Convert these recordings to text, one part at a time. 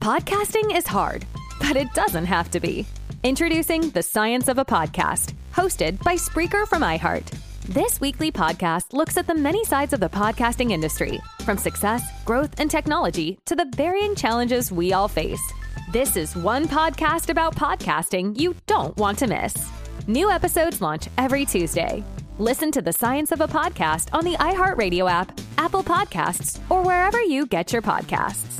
Podcasting is hard, but it doesn't have to be. Introducing The Science of a Podcast, hosted by Spreaker from iHeart. This weekly podcast looks at the many sides of the podcasting industry, from success, growth, and technology to the varying challenges we all face. This is one podcast about podcasting you don't want to miss. New episodes launch every Tuesday. Listen to The Science of a Podcast on the iHeartRadio app, Apple Podcasts, or wherever you get your podcasts.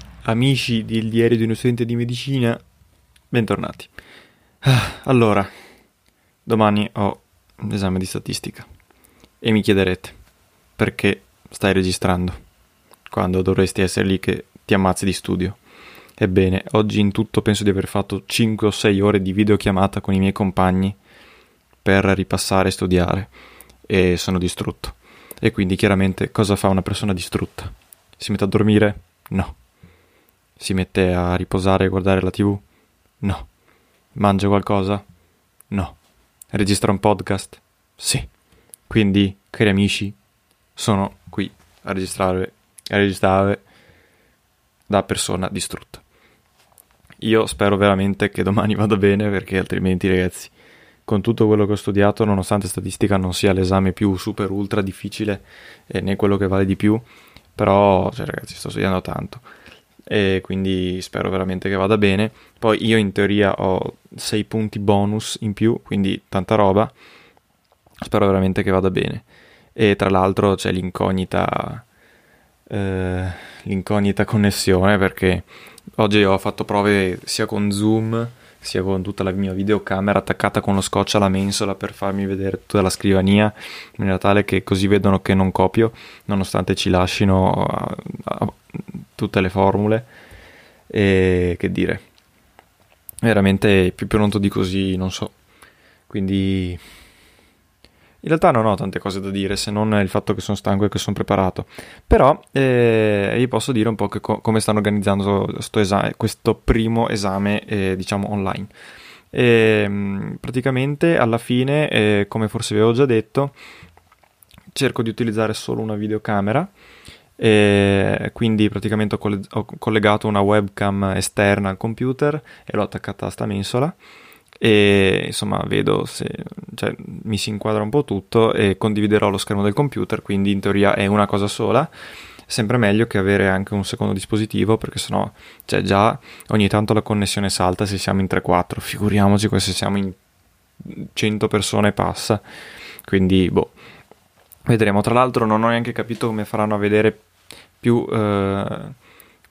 amici del diario di uno studente di medicina, bentornati. Ah, allora, domani ho l'esame di statistica e mi chiederete perché stai registrando quando dovresti essere lì che ti ammazzi di studio. Ebbene, oggi in tutto penso di aver fatto 5 o 6 ore di videochiamata con i miei compagni per ripassare e studiare e sono distrutto. E quindi chiaramente cosa fa una persona distrutta? Si mette a dormire? No. Si mette a riposare e guardare la TV? No. Mangia qualcosa? No. Registra un podcast? Sì. Quindi, cari amici, sono qui a registrare, a registrare da persona distrutta. Io spero veramente che domani vada bene perché altrimenti, ragazzi, con tutto quello che ho studiato, nonostante statistica non sia l'esame più super ultra difficile eh, né quello che vale di più, però cioè, ragazzi sto studiando tanto e quindi spero veramente che vada bene. Poi io in teoria ho 6 punti bonus in più quindi tanta roba. Spero veramente che vada bene. E tra l'altro c'è l'incognita eh, l'incognita connessione perché oggi ho fatto prove sia con zoom sia con tutta la mia videocamera attaccata con lo scotch alla mensola per farmi vedere tutta la scrivania in maniera tale che così vedono che non copio nonostante ci lasciano tutte le formule e che dire veramente più pronto di così non so quindi in realtà non ho tante cose da dire se non il fatto che sono stanco e che sono preparato. Però eh, vi posso dire un po' co- come stanno organizzando esame, questo primo esame, eh, diciamo, online. E, ehm, praticamente alla fine, eh, come forse vi avevo già detto, cerco di utilizzare solo una videocamera. E quindi praticamente ho, coll- ho collegato una webcam esterna al computer e l'ho attaccata a sta mensola e insomma vedo se cioè, mi si inquadra un po' tutto e condividerò lo schermo del computer, quindi in teoria è una cosa sola. Sempre meglio che avere anche un secondo dispositivo perché sennò cioè, già ogni tanto la connessione salta se siamo in 3-4, figuriamoci se siamo in 100 persone passa. Quindi boh, vedremo. Tra l'altro non ho neanche capito come faranno a vedere più... Eh,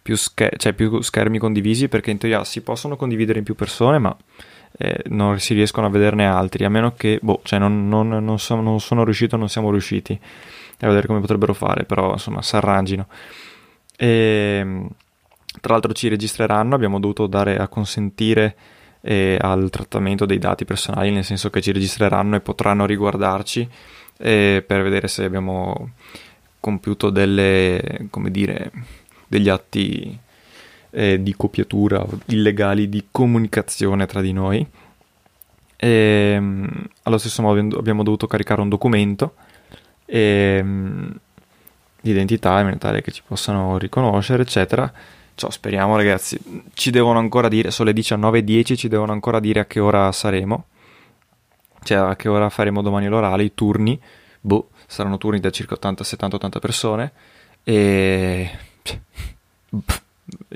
più, scher- cioè più schermi condivisi perché in teoria si possono condividere in più persone ma eh, non si riescono a vederne altri, a meno che, boh, cioè non, non, non, so, non sono riuscito, non siamo riusciti a vedere come potrebbero fare, però insomma si arrangino. Ehm, tra l'altro ci registreranno, abbiamo dovuto dare a consentire eh, al trattamento dei dati personali, nel senso che ci registreranno e potranno riguardarci eh, per vedere se abbiamo compiuto delle, come dire, degli atti eh, di copiatura illegali di comunicazione tra di noi. E, ehm, allo stesso modo abbiamo dovuto caricare un documento e, ehm, di identità in maniera tale che ci possano riconoscere, eccetera. Ciò speriamo, ragazzi. Ci devono ancora dire, sono le 19.10, ci devono ancora dire a che ora saremo. Cioè, a che ora faremo domani l'orale, i turni. Boh, saranno turni da circa 80, 70, 80 persone. E...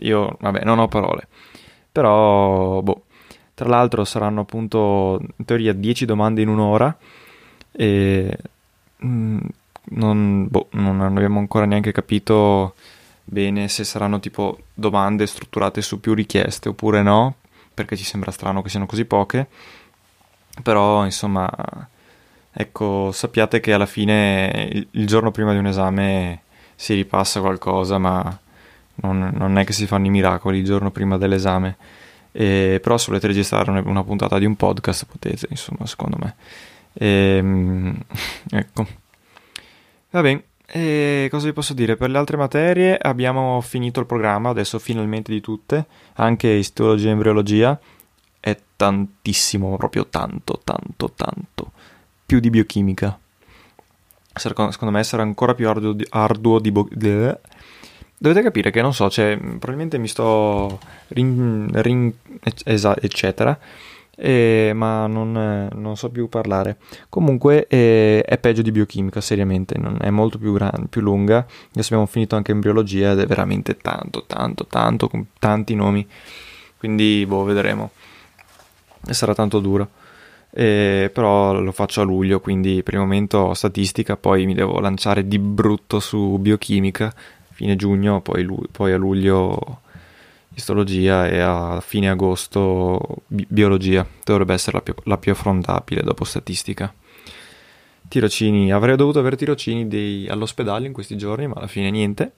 Io, vabbè, non ho parole. Però, boh, tra l'altro saranno appunto in teoria 10 domande in un'ora e mm, non, boh, non abbiamo ancora neanche capito bene se saranno tipo domande strutturate su più richieste oppure no, perché ci sembra strano che siano così poche. Però, insomma, ecco, sappiate che alla fine il, giorno prima di un esame si ripassa qualcosa, ma non, non, è che si fanno i miracoli il giorno prima dell'esame. E, però se volete registrare una puntata di un podcast potete, insomma, secondo me. E, ehm, ecco. Va bene. E cosa vi posso dire? Per le altre materie abbiamo finito il programma, adesso finalmente di tutte, anche istologia e embriologia. È tantissimo, proprio tanto, tanto, tanto. Più di biochimica. Secondo me sarà ancora più arduo di, arduo di bo- Dovete capire che non so, cioè, probabilmente mi sto rin, rin, eccetera eh, ma non, non, so più parlare. Comunque eh, è peggio di biochimica, seriamente, non, è molto più, gran, più lunga. Adesso abbiamo finito anche embriologia ed è veramente tanto, tanto, tanto, con tanti nomi. Quindi, boh, vedremo. E sarà tanto duro. Eh, però lo faccio a luglio, quindi per il momento statistica, poi mi devo lanciare di brutto su biochimica, fine giugno, poi, poi a luglio istologia e a fine agosto bi- biologia. Dovrebbe essere la più, la più, affrontabile dopo statistica. Tirocini, avrei dovuto avere tirocini dei, all'ospedale in questi giorni, ma alla fine niente.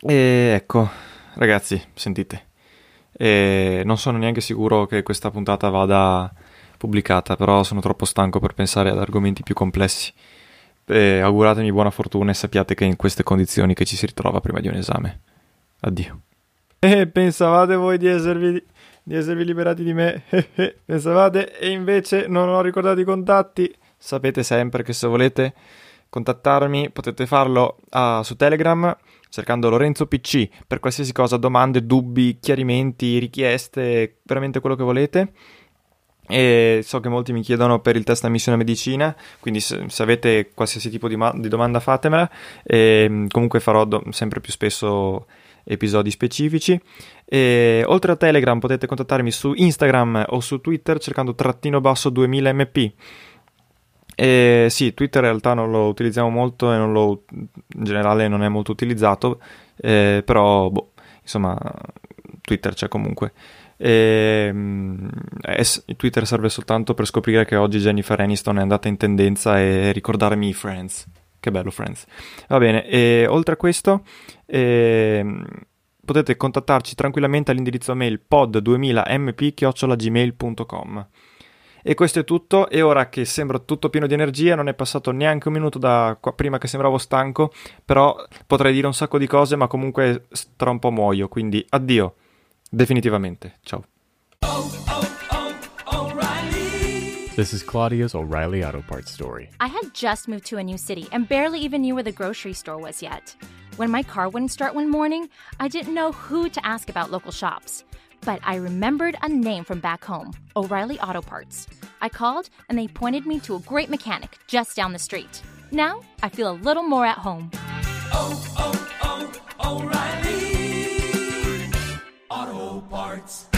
E ecco, ragazzi, sentite. E non sono neanche sicuro che questa puntata vada pubblicata, però sono troppo stanco per pensare ad argomenti più complessi. E auguratemi buona fortuna e sappiate che in queste condizioni che ci si ritrova prima di un esame. Addio. Eh, pensavate voi di esservi, di esservi liberati di me? pensavate? E invece non ho ricordato i contatti? Sapete sempre che se volete contattarmi potete farlo uh, su Telegram cercando Lorenzo PC per qualsiasi cosa, domande, dubbi, chiarimenti, richieste, veramente quello che volete. E so che molti mi chiedono per il test ammissione a medicina, quindi se, avete qualsiasi tipo di, ma- di domanda fatemela. E, comunque farò do- sempre più spesso episodi specifici. E, oltre a Telegram potete contattarmi su Instagram o su Twitter cercando trattino basso 2000mp. E sì, Twitter in realtà non lo utilizziamo molto e lo, in generale non è molto utilizzato, eh, però boh, insomma Twitter c'è comunque. E, eh, Twitter serve soltanto per scoprire che oggi Jennifer Aniston è andata in tendenza e ricordarmi Friends. Che bello Friends. Va bene, e oltre a questo eh, potete contattarci tranquillamente all'indirizzo mail pod2000mp-gmail.com e questo è tutto e ora che sembra tutto pieno di energia non è passato neanche un minuto da prima che sembravo stanco però potrei dire un sacco di cose ma comunque tra un po' muoio quindi addio definitivamente ciao This is Claudia's O'Reilly Auto Parts story. I had just moved to a new city and barely even knew where the grocery store was yet. When my car wouldn't start one morning, I didn't know who to ask about local shops. But I remembered a name from back home O'Reilly Auto Parts. I called and they pointed me to a great mechanic just down the street. Now I feel a little more at home. Oh, oh, oh, O'Reilly Auto Parts.